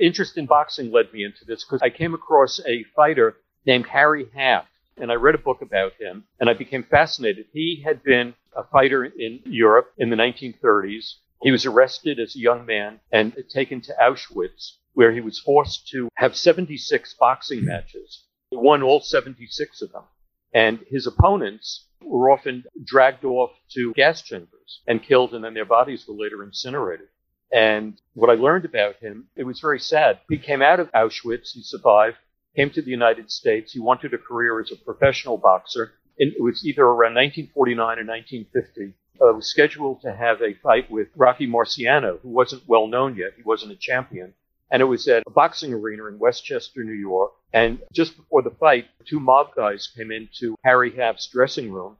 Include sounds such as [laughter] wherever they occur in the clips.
Interest in boxing led me into this because I came across a fighter named Harry Haft, and I read a book about him, and I became fascinated. He had been a fighter in Europe in the 1930s. He was arrested as a young man and taken to Auschwitz, where he was forced to have 76 boxing matches. He won all 76 of them. And his opponents were often dragged off to gas chambers and killed, and then their bodies were later incinerated. And what I learned about him, it was very sad. He came out of Auschwitz, he survived, came to the United States. He wanted a career as a professional boxer. And it was either around 1949 or 1950. Uh, was scheduled to have a fight with Rocky Marciano, who wasn't well known yet. He wasn't a champion. And it was at a boxing arena in Westchester, New York. And just before the fight, two mob guys came into Harry Haft's dressing room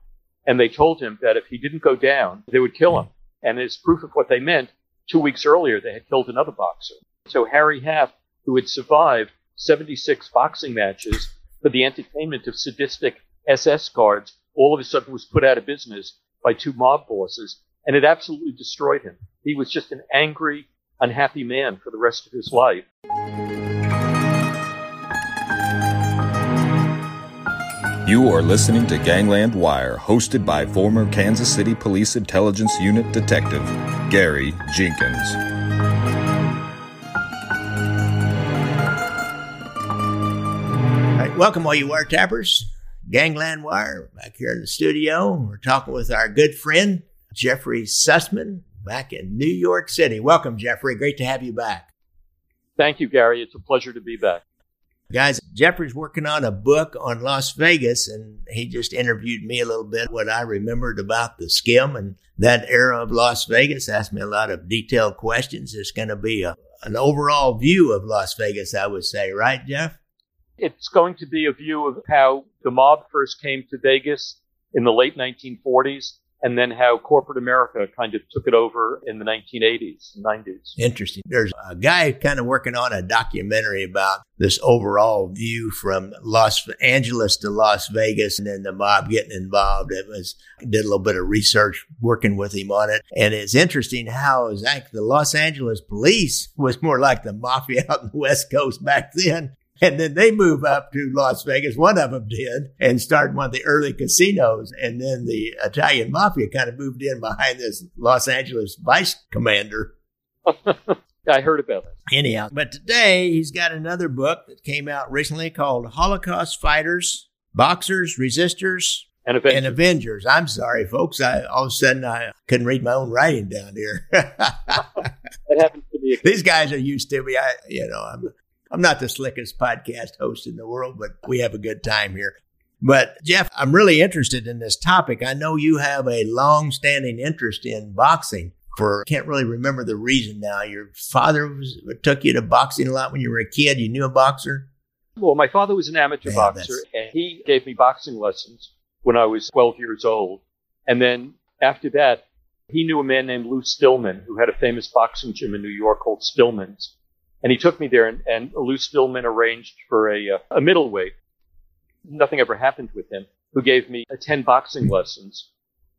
and they told him that if he didn't go down, they would kill him. And as proof of what they meant, two weeks earlier, they had killed another boxer. So Harry Haft, who had survived 76 boxing matches for the entertainment of sadistic SS guards, all of a sudden was put out of business by two mob bosses, and it absolutely destroyed him. He was just an angry, unhappy man for the rest of his life. You are listening to Gangland Wire, hosted by former Kansas City Police Intelligence Unit Detective Gary Jenkins. All right, welcome, all you wiretappers. Gangland Wire back here in the studio. We're talking with our good friend Jeffrey Sussman back in New York City. Welcome, Jeffrey. Great to have you back. Thank you, Gary. It's a pleasure to be back. Guys, Jeffrey's working on a book on Las Vegas, and he just interviewed me a little bit what I remembered about the skim and that era of Las Vegas. Asked me a lot of detailed questions. It's going to be a, an overall view of Las Vegas, I would say, right, Jeff? It's going to be a view of how the mob first came to Vegas in the late 1940s and then how corporate America kind of took it over in the 1980s and 90s. Interesting. There's a guy kind of working on a documentary about this overall view from Los Angeles to Las Vegas and then the mob getting involved. It was, did a little bit of research working with him on it. And it's interesting how exactly the Los Angeles police was more like the mafia [laughs] out on the West Coast back then. And then they move up to Las Vegas. One of them did and started one of the early casinos. And then the Italian mafia kind of moved in behind this Los Angeles vice commander. [laughs] I heard about that. Anyhow, but today he's got another book that came out recently called Holocaust Fighters, Boxers, Resistors, And Avengers. and Avengers. I'm sorry, folks. I all of a sudden I couldn't read my own writing down here. [laughs] That happens to a These guys are used to me. I, you know, I'm I'm not the slickest podcast host in the world, but we have a good time here. But Jeff, I'm really interested in this topic. I know you have a long-standing interest in boxing. For I can't really remember the reason now. Your father was, took you to boxing a lot when you were a kid. You knew a boxer. Well, my father was an amateur Yeah, boxer, that's- and he gave me boxing lessons when I was 12 years old. And then after that, he knew a man named Lou Stillman who had a famous boxing gym in New York called Stillman's. And he took me there, and, and Lou Stillman arranged for a, uh, a middleweight. Nothing ever happened with him, who gave me uh, 10 boxing lessons.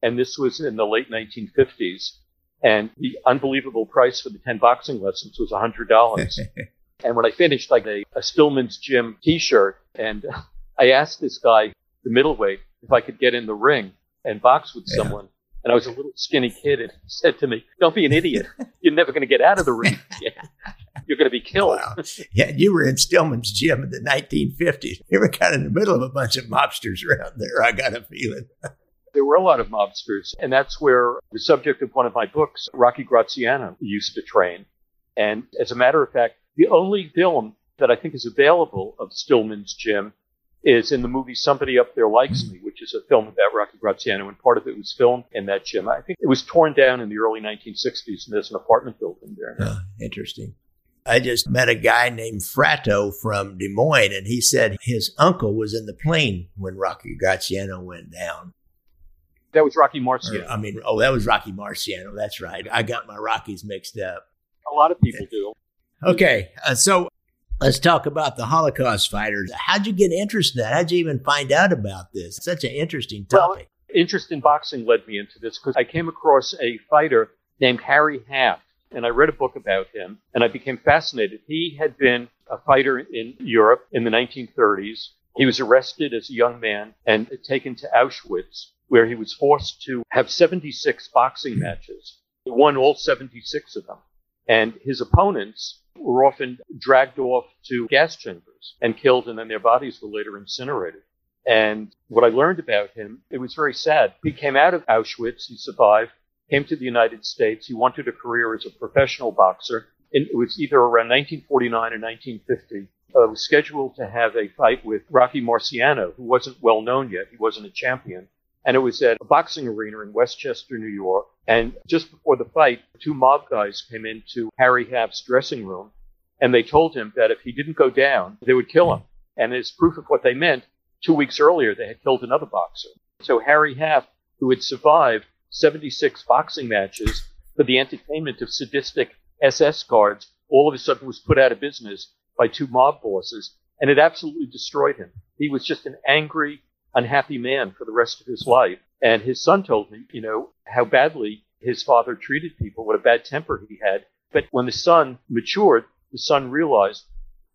And this was in the late 1950s. And the unbelievable price for the 10 boxing lessons was $100. [laughs] And when I finished, I got a, a Stillman's Gym T-shirt, and I asked this guy, the middleweight, if I could get in the ring and box with Yeah. someone. And I was a little skinny kid, and he said to me, "Don't be an idiot. You're never going to get out of the ring. [laughs] You're going to be killed." Wow. Yeah, you were in Stillman's gym in the 1950s. You were kind of in the middle of a bunch of mobsters around there. I got a feeling. There were a lot of mobsters, and that's where the subject of one of my books, Rocky Graziano, used to train. And as a matter of fact, the only film that I think is available of Stillman's gym is in the movie Somebody Up There Likes Me, which is a film about Rocky Graziano, and part of it was filmed in that gym. I think it was torn down in the early 1960s, and there's an apartment building there. Oh, interesting. I just met a guy named Fratto from Des Moines, and he said his uncle was in the plane when Rocky Graziano went down. That was Rocky Or, Marciano. I mean, oh, that was Rocky Marciano. That's right. I got my Rockies mixed up. A lot of people do. Okay, uh, so let's talk about the Holocaust fighters. How'd you get interested in that? How'd you even find out about this? Such an interesting topic. Well, interest in boxing led me into this because I came across a fighter named Harry Haft. And I read a book about him, and I became fascinated. He had been a fighter in Europe in the 1930s. He was arrested as a young man and taken to Auschwitz, where he was forced to have 76 boxing matches. He won all 76 of them. And his opponents were often dragged off to gas chambers and killed, and then their bodies were later incinerated. And what I learned about him, it was very sad. He came out of Auschwitz, he survived, came to the United States. He wanted a career as a professional boxer. And it was either around 1949 or 1950. Uh, was scheduled to have a fight with Rocky Marciano, who wasn't well known yet. He wasn't a champion. And it was at a boxing arena in Westchester, New York. And just before the fight, two mob guys came into Harry Haft's dressing room and they told him that if he didn't go down, they would kill him. And as proof of what they meant, two weeks earlier, they had killed another boxer. So Harry Haft, who had survived 76 boxing matches for the entertainment of sadistic SS guards, all of a sudden was put out of business by two mob bosses, and it absolutely destroyed him. He was just an angry, unhappy man for the rest of his life. And his son told me, you know, how badly his father treated people, what a bad temper he had. But when the son matured, the son realized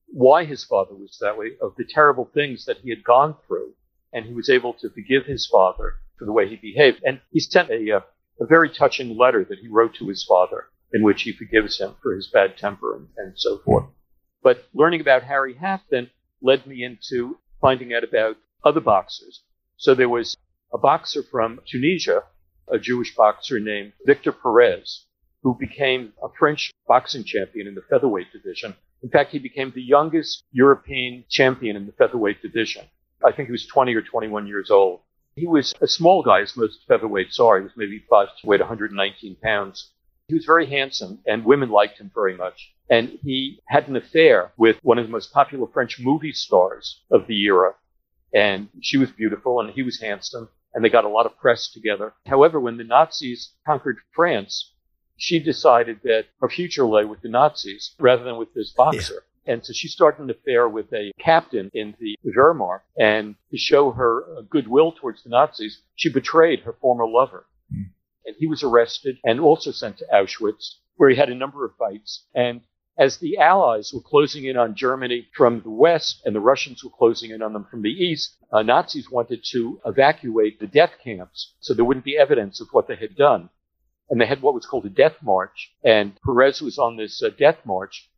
why his father was that way, of the terrible things that he had gone through. And he was able to forgive his father for the way he behaved. And he sent a, uh, a very touching letter that he wrote to his father in which he forgives him for his bad temper and, and so forth. But learning about Harry Haft led me into finding out about other boxers. So there was a boxer from Tunisia, a Jewish boxer named Victor Perez, who became a French boxing champion in the featherweight division. In fact, he became the youngest European champion in the featherweight division. I think he was 20 or 21 years old. He was a small guy, as most featherweights are. He was maybe five, weighed 119 pounds. He was very handsome, and women liked him very much. And he had an affair with one of the most popular French movie stars of the era. And she was beautiful, and he was handsome, and they got a lot of press together. However, when the Nazis conquered France, she decided that her future lay with the Nazis rather than with this boxer. And so she started an affair with a captain in the Wehrmacht. And to show her goodwill towards the Nazis, she betrayed her former lover. Mm. And he was arrested and also sent to Auschwitz, where he had a number of fights. And as the Allies were closing in on Germany from the west and the Russians were closing in on them from the east, uh, Nazis wanted to evacuate the death camps so there wouldn't be evidence of what they had done. And they had what was called a death march. And Perez was on this uh, death march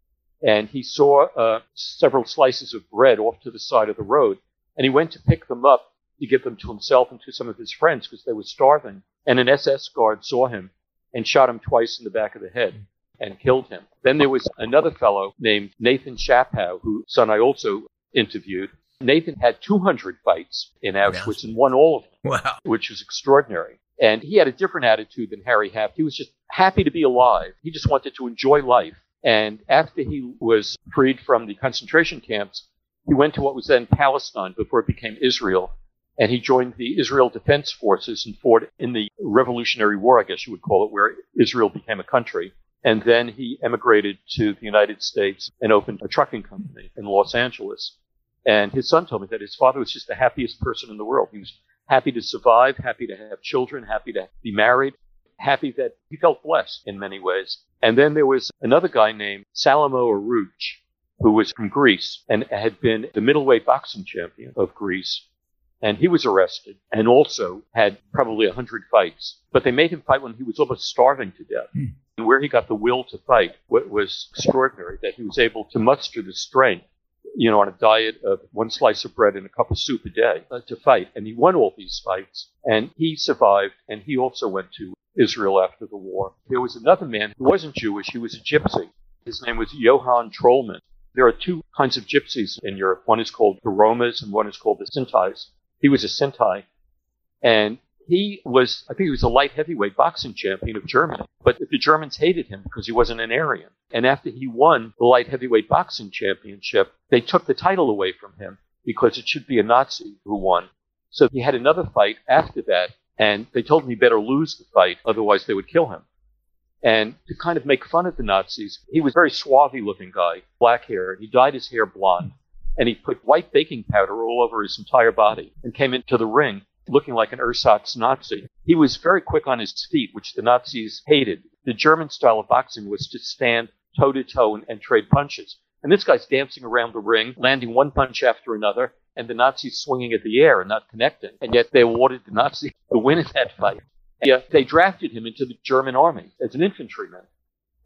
and he saw uh, several slices of bread off to the side of the road, and he went to pick them up to give them to himself and to some of his friends because they were starving. And an SS guard saw him and shot him twice in the back of the head and killed him. Then there was another fellow named Nathan Shapow, whose son I also interviewed. Nathan had 200 fights in Auschwitz and won all of them, wow. which was extraordinary. And he had a different attitude than Harry Haft. He was just happy to be alive. He just wanted to enjoy life. And after he was freed from the concentration camps, he went to what was then Palestine before it became Israel. And he joined the Israel Defense Forces and fought in the Revolutionary War, I guess you would call it, where Israel became a country. And then he emigrated to the United States and opened a trucking company in Los Angeles. And his son told me that his father was just the happiest person in the world. He was happy to survive, happy to have children, happy to be married, happy that he felt blessed in many ways. And then there was another guy named Salomon Arouch, who was from Greece and had been the middleweight boxing champion of Greece. And he was arrested and also had probably a hundred fights. But they made him fight when he was almost starving to death. Hmm. And where he got the will to fight what was extraordinary, that he was able to muster the strength, you know, on a diet of one slice of bread and a cup of soup a day uh, to fight. And he won all these fights and he survived and he also went to Israel after the war. There was another man who wasn't Jewish, he was a gypsy. His name was Johann Trollmann. There are two kinds of gypsies in Europe. One is called the Romas and one is called the Sintis. He was a Sinti. And he was, I think he was a light heavyweight boxing champion of Germany. But the Germans hated him because he wasn't an Aryan. And after he won the light heavyweight boxing championship, they took the title away from him because it should be a Nazi who won. So he had another fight after that and they told him he better lose the fight, otherwise they would kill him. And to kind of make fun of the Nazis, he was a very swarthy looking guy, black hair. He dyed his hair blonde and he put white baking powder all over his entire body and came into the ring looking like an ersatz Nazi. He was very quick on his feet, which the Nazis hated. the German style of boxing was to stand toe to toe and trade punches. And this guy's dancing around the ring, landing one punch after another, and the Nazis swinging at the air and not connecting. And yet they awarded the Nazis [laughs] the win in that fight. Yeah, they drafted him into the German army as an infantryman.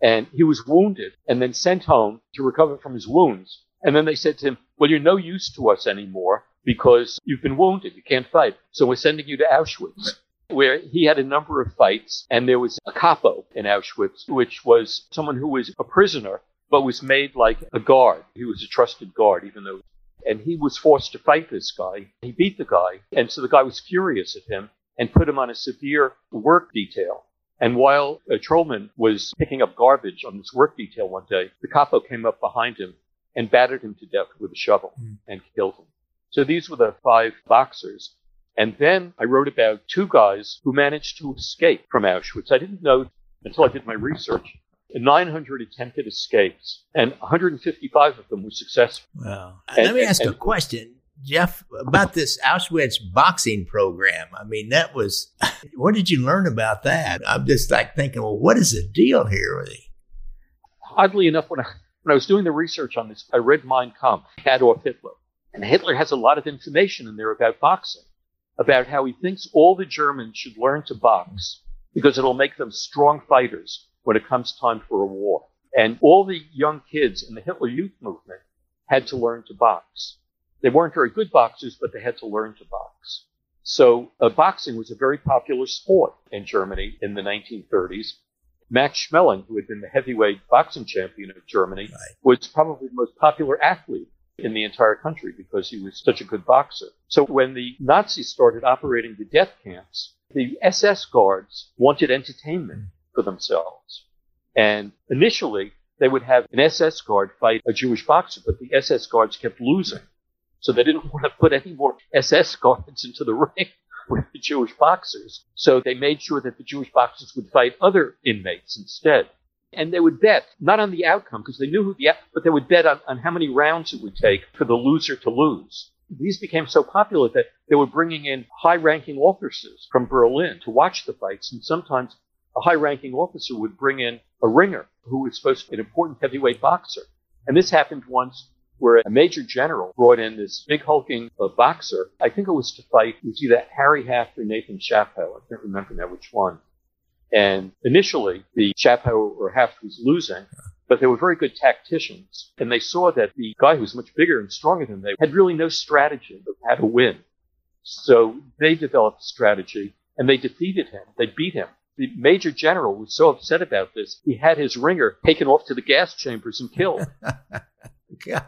And he was wounded and then sent home to recover from his wounds. And then they said to him, Well, you're no use to us anymore because you've been wounded. You can't fight. So we're sending you to Auschwitz, where he had a number of fights. And there was a capo in Auschwitz, which was someone who was a prisoner, but was made like a guard. He was a trusted guard, even though. And he was forced to fight this guy. He beat the guy. And so the guy was furious at him and put him on a severe work detail. And while uh, Trollmann was picking up garbage on this work detail one day, the capo came up behind him and battered him to death with a shovel mm. and killed him. So these were the five boxers. And then I wrote about two guys who managed to escape from Auschwitz. I didn't know until I did my research. 900 attempted escapes, and 155 of them were successful. Wow. And, Let me ask and, a question. Jeff, about this Auschwitz boxing program. I mean, that was, [laughs] what did you learn about that? I'm just like thinking, well, what is the deal here? Oddly enough, when I, when I was doing the research on this, I read Mein Kampf, Adolf Hitler. And Hitler has a lot of information in there about boxing, about how he thinks all the Germans should learn to box because it'll make them strong fighters when it comes time for a war. And all the young kids in the Hitler Youth Movement had to learn to box. They weren't very good boxers, but they had to learn to box. So uh, boxing was a very popular sport in Germany in the 1930s. Max Schmeling, who had been the heavyweight boxing champion of Germany, right. was probably the most popular athlete in the entire country because he was such a good boxer. So when the Nazis started operating the death camps, the SS guards wanted entertainment for themselves. And initially, they would have an SS guard fight a Jewish boxer, but the SS guards kept losing. So they didn't [laughs] want to put any more SS guards into the [laughs] ring with the Jewish boxers. So they made sure that the Jewish boxers would fight other inmates instead. And they would bet, not on the outcome, because they knew who the, but they would bet on, on how many rounds it would take for the loser to lose. These became so popular that they were bringing in high ranking officers from Berlin to watch the fights. And sometimes a high ranking officer would bring in a ringer who was supposed to be an important heavyweight boxer. And this happened once where a major general brought in this big hulking uh, boxer. I think it was to fight, it was either Harry Haft or Nathan Shapow. I can't remember now which one. And initially, the Shapow or Haft was losing, but they were very good tacticians. And they saw that the guy who was much bigger and stronger than they had really no strategy of how to win. So they developed a strategy and they defeated him. They beat him. The major general was so upset about this, he had his ringer taken off to the gas chambers and killed. [laughs] God.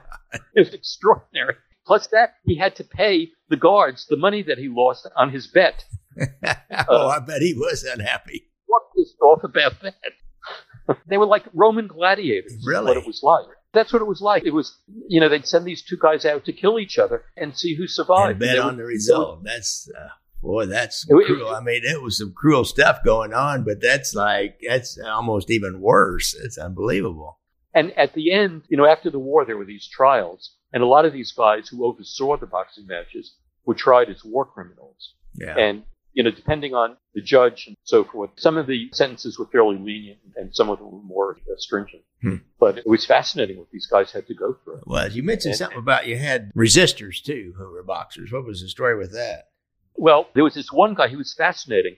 It was extraordinary. Plus that, he had to pay the guards the money that he lost on his bet. [laughs] oh, uh, I bet he was unhappy. What pissed off about that? [laughs] they were like Roman gladiators. Really? What it was like. That's what it was like. It was, you know, they'd send these two guys out to kill each other and see who survived. And bet on the result. That's, uh, boy, that's cruel. I mean, it was some cruel stuff going on, but that's like, that's almost even worse. It's unbelievable. And at the end, you know, after the war, there were these trials, and a lot of these guys who oversaw the boxing matches were tried as war criminals. Yeah. And you know, depending on the judge and so forth, some of the sentences were fairly lenient, and some of them were more uh, stringent. Hmm. But it was fascinating what these guys had to go through. Well, you mentioned and, something about you had resistors too, who were boxers. What was the story with that? Well, there was this one guy. He was fascinating.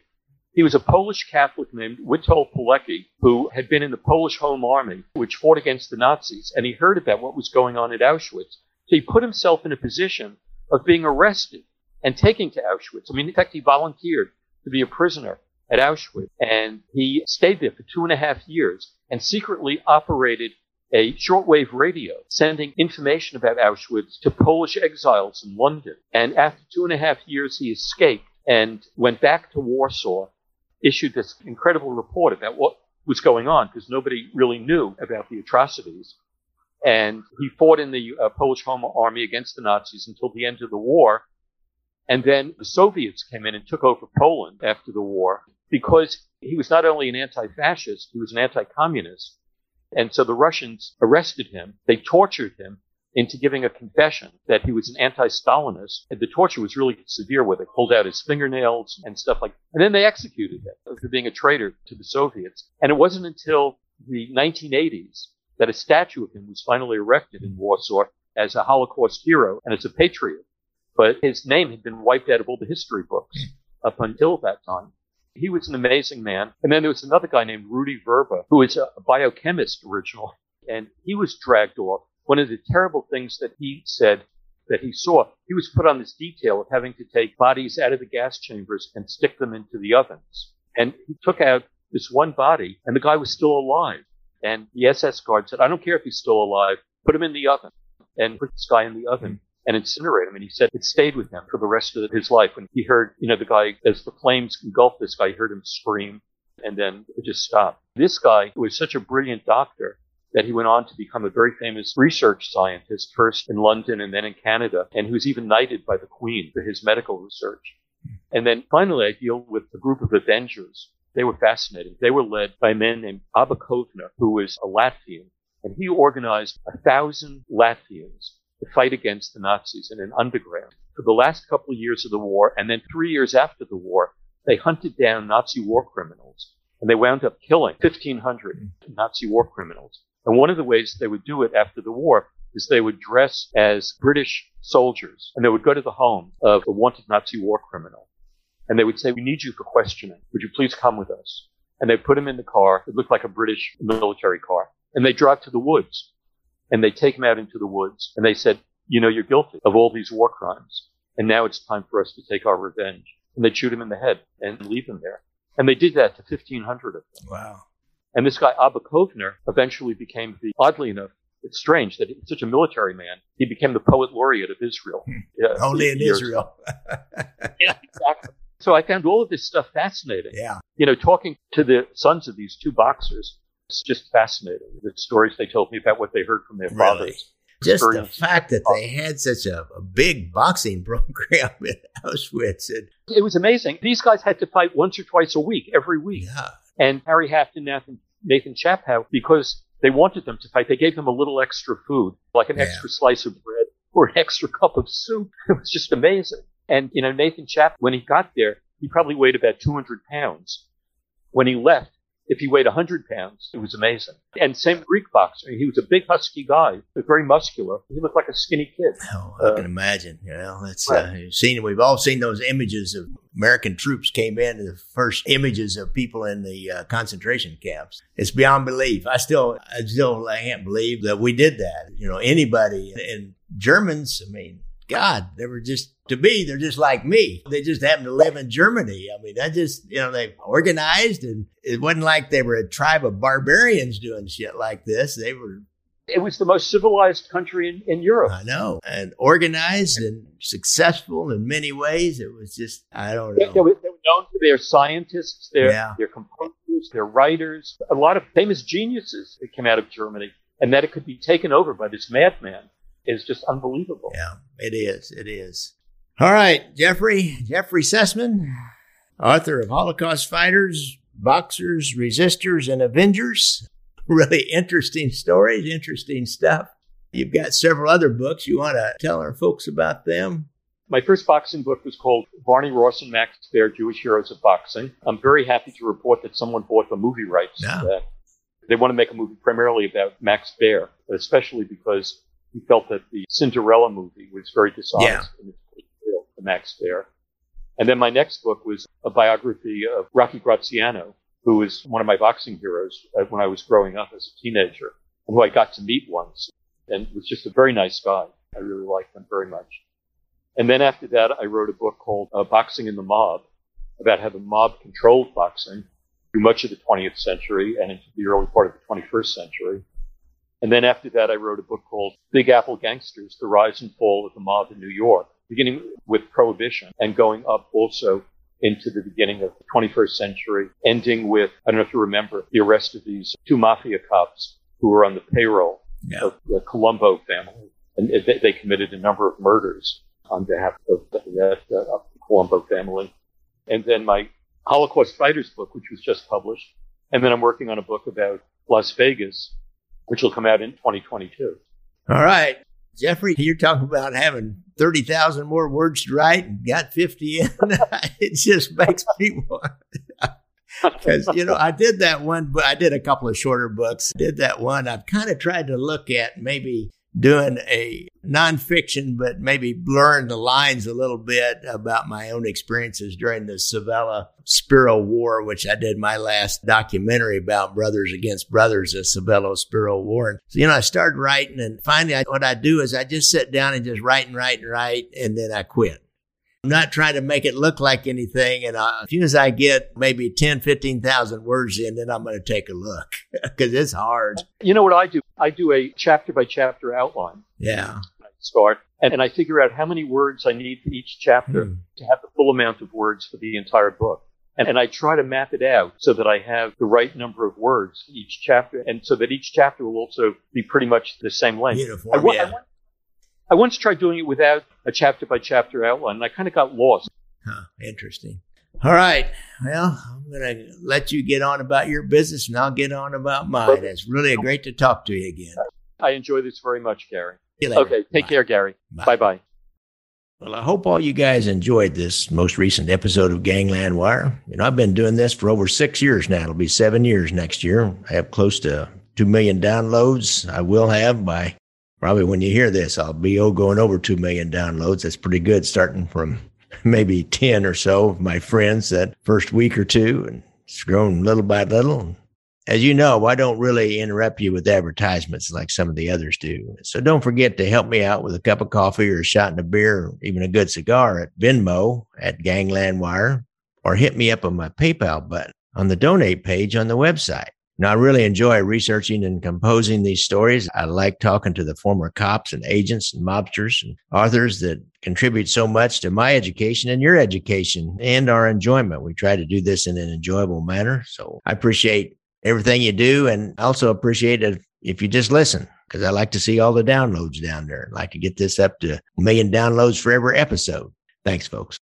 He was a Polish Catholic named Witold Pilecki, who had been in the Polish Home Army, which fought against the Nazis, and he heard about what was going on at Auschwitz. So he put himself in a position of being arrested and taken to Auschwitz. I mean, in fact, he volunteered to be a prisoner at Auschwitz, and he stayed there for two and a half years and secretly operated a shortwave radio sending information about Auschwitz to Polish exiles in London. And after two and a half years, he escaped and went back to Warsaw issued this incredible report about what was going on because nobody really knew about the atrocities. And he fought in the uh, Polish Home Army against the Nazis until the end of the war. And then the Soviets came in and took over Poland after the war because he was not only an anti-fascist, he was an anti-communist. And so the Russians arrested him. They tortured him. into giving a confession that he was an anti-Stalinist. And the torture was really severe where they pulled out his fingernails and stuff like that. And then they executed him for being a traitor to the Soviets. And it wasn't until the 1980s that a statue of him was finally erected in Warsaw as a Holocaust hero and as a patriot. But his name had been wiped out of all the history books up until that time. He was an amazing man. And then there was another guy named Rudy Vrba, who was a biochemist originally, and he was dragged off. One of the terrible things that he said that he saw, he was put on this detail of having to take bodies out of the gas chambers and stick them into the ovens. And he took out this one body, and the guy was still alive. And the SS guard said, I don't care if he's still alive, put him in the oven. And put this guy in the oven and incinerate him. And he said it stayed with him for the rest of his life. When he heard, you know, the guy, as the flames engulfed this guy, he heard him scream and then it just stopped. This guy was such a brilliant doctor that he went on to become a very famous research scientist, first in London and then in Canada, and was even knighted by the Queen for his medical research. And then finally, I deal with a group of Avengers. They were fascinating. They were led by a man named Abba Kovner, who was a Latvian, and he organized a thousand Latvians to fight against the Nazis in an underground. For the last couple of years of the war, and then three years after the war, they hunted down Nazi war criminals, and they wound up killing 1,500 Nazi war criminals. And one of the ways they would do it after the war is they would dress as British soldiers, and they would go to the home of a wanted Nazi war criminal, and they would say, "We need you for questioning. Would you please come with us?" And they put him in the car. It looked like a British military car, and they drive to the woods and they take him out into the woods and they said, you know, you're guilty of all these war crimes. And now it's time for us to take our revenge. And they'd shoot him in the head and leave him there. And they did that to 1,500 of them. Wow. And this guy, Abba Kovner, eventually became the, oddly enough, it's strange that he's such a military man. He became the poet laureate of Israel. Hmm. Yeah, [laughs] Only in years. Israel. yeah, exactly. So I found all of this stuff fascinating. Yeah. You know, talking to the sons of these two boxers, it's just fascinating. The stories they told me about what they heard from their really? fathers. Just the fact that they had such a, a big boxing [laughs] program in Auschwitz. And, it was amazing. These guys had to fight once or twice a week, every week. Yeah. And Harry Haft and Nathan, Nathan Shapow, because they wanted them to fight, they gave them a little extra food, like an yeah. extra slice of bread or an extra cup of soup. [laughs] It was just amazing. And, you know, Nathan Chap, when he got there, he probably weighed about 200 pounds. When he left, if he weighed 100 pounds, it was amazing. And same Greek boxer. He was a big, husky guy, very muscular. He looked like a skinny kid. Oh, I uh, can imagine. You know, that's uh, seen. We've all seen those images of American troops came in. The first images of people in the uh, concentration camps. It's beyond belief. I still, I still I can't believe that we did that. You know, anybody and Germans. I mean, God, they were just, to me, they're just like me. They just happen to live in Germany. I mean, that just, you know, they organized and it wasn't like they were a tribe of barbarians doing shit like this. They were. It was the most civilized country in, in Europe. I know. And organized and successful in many ways. It was just, I don't know. They, they, were, they were, known for their scientists, their, yeah. their composers, their writers, a lot of famous geniuses that came out of Germany, and that it could be taken over by this madman is just unbelievable. Yeah, it is. It is. All right, Jeffrey, Jeffrey Sussman, author of Holocaust Fighters, Boxers, Resistors, and Avengers. [laughs] Really interesting stories, interesting stuff. You've got several other books. You want to tell our folks about them? My first boxing book was called Barney Ross and Max Baer, Jewish Heroes of Boxing. I'm very happy to report that someone bought the movie rights. Yeah. They want to make a movie primarily about Max Baer, especially because he felt that the Cinderella movie was very dishonest yeah. in its portrayal of Max Baer. And then my next book was a biography of Rocky Graziano, who was one of my boxing heroes uh, when I was growing up as a teenager, and who I got to meet once, and was just a very nice guy. I really liked him very much. And then after that, I wrote a book called uh, Boxing in the Mob, about how the mob controlled boxing through much of the 20th century and into the early part of the 21st century. And then after that, I wrote a book called Big Apple Gangsters, The Rise and Fall of the Mob in New York, beginning with Prohibition and going up also into the beginning of the 21st century, ending with, I don't know if you remember, the arrest of these two mafia cops who were on the payroll yeah. of the Colombo family. And they, they, committed a number of murders on behalf of that uh, of the Colombo family. And then my Holocaust Fighters book, which was just published. And then I'm working on a book about Las Vegas which will come out in 2022. All right. Jeffrey, you're talking about having 30,000 more words to write and got 50 in. [laughs] it just makes me want. [laughs] Because, you know, I did that one, but I did a couple of shorter books. Did that one. I've kind of tried to look at maybe doing a nonfiction, but maybe blurring the lines a little bit about my own experiences during the Civella Spero War, which I did my last documentary about brothers against brothers, the Civella Spero War. And so, you know, I started writing and finally I, what I do is I just sit down and just write and write and write and then I quit. I'm not trying to make it look like anything. And uh, as soon as I get maybe 10, 15,000 words in, then I'm going to take a look [laughs] because it's hard. You know what I do? I do a chapter by chapter outline. Yeah. I start and, and I figure out how many words I need for each chapter Hmm. to have the full amount of words for the entire book. And, and I try to map it out so that I have the right number of words for each chapter and so that each chapter will also be pretty much the same length. I, Uniform, I yeah. wa- I once tried doing it without a chapter by chapter outline and I kind of got lost. Huh, interesting. All right. Well, I'm going to let you get on about your business and I'll get on about mine. It's really great to talk to you again. I enjoy this very much, Gary. See you later. Okay, take Bye. care, Gary. Bye. Bye bye. Well, I hope all you guys enjoyed this most recent episode of Gangland Wire. You know, I've been doing this for over six years now. It'll be seven years next year. I have close to 2 million downloads. I will have by probably when you hear this, I'll be oh, going over 2 million downloads. That's pretty good starting from [laughs] maybe 10 or so of my friends that first week or two. And it's grown little by little. As you know, I don't really interrupt you with advertisements like some of the others do. So don't forget to help me out with a cup of coffee or a shot in a beer or even a good cigar at Venmo at Gangland Wire or hit me up on my PayPal button on the donate page on the website. Now, I really enjoy researching and composing these stories. I like talking to the former cops and agents and mobsters and authors that contribute so much to my education and your education and our enjoyment. We try to do this in an enjoyable manner. So I appreciate everything you do and also appreciate it if you just listen because I like to see all the downloads down there. I'd like to get this up to a million downloads for every episode. Thanks, folks.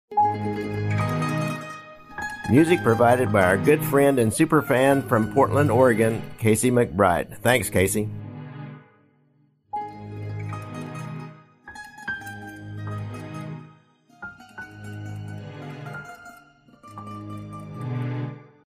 Music provided by our good friend and super fan from Portland, Oregon, Casey McBride. Thanks, Casey.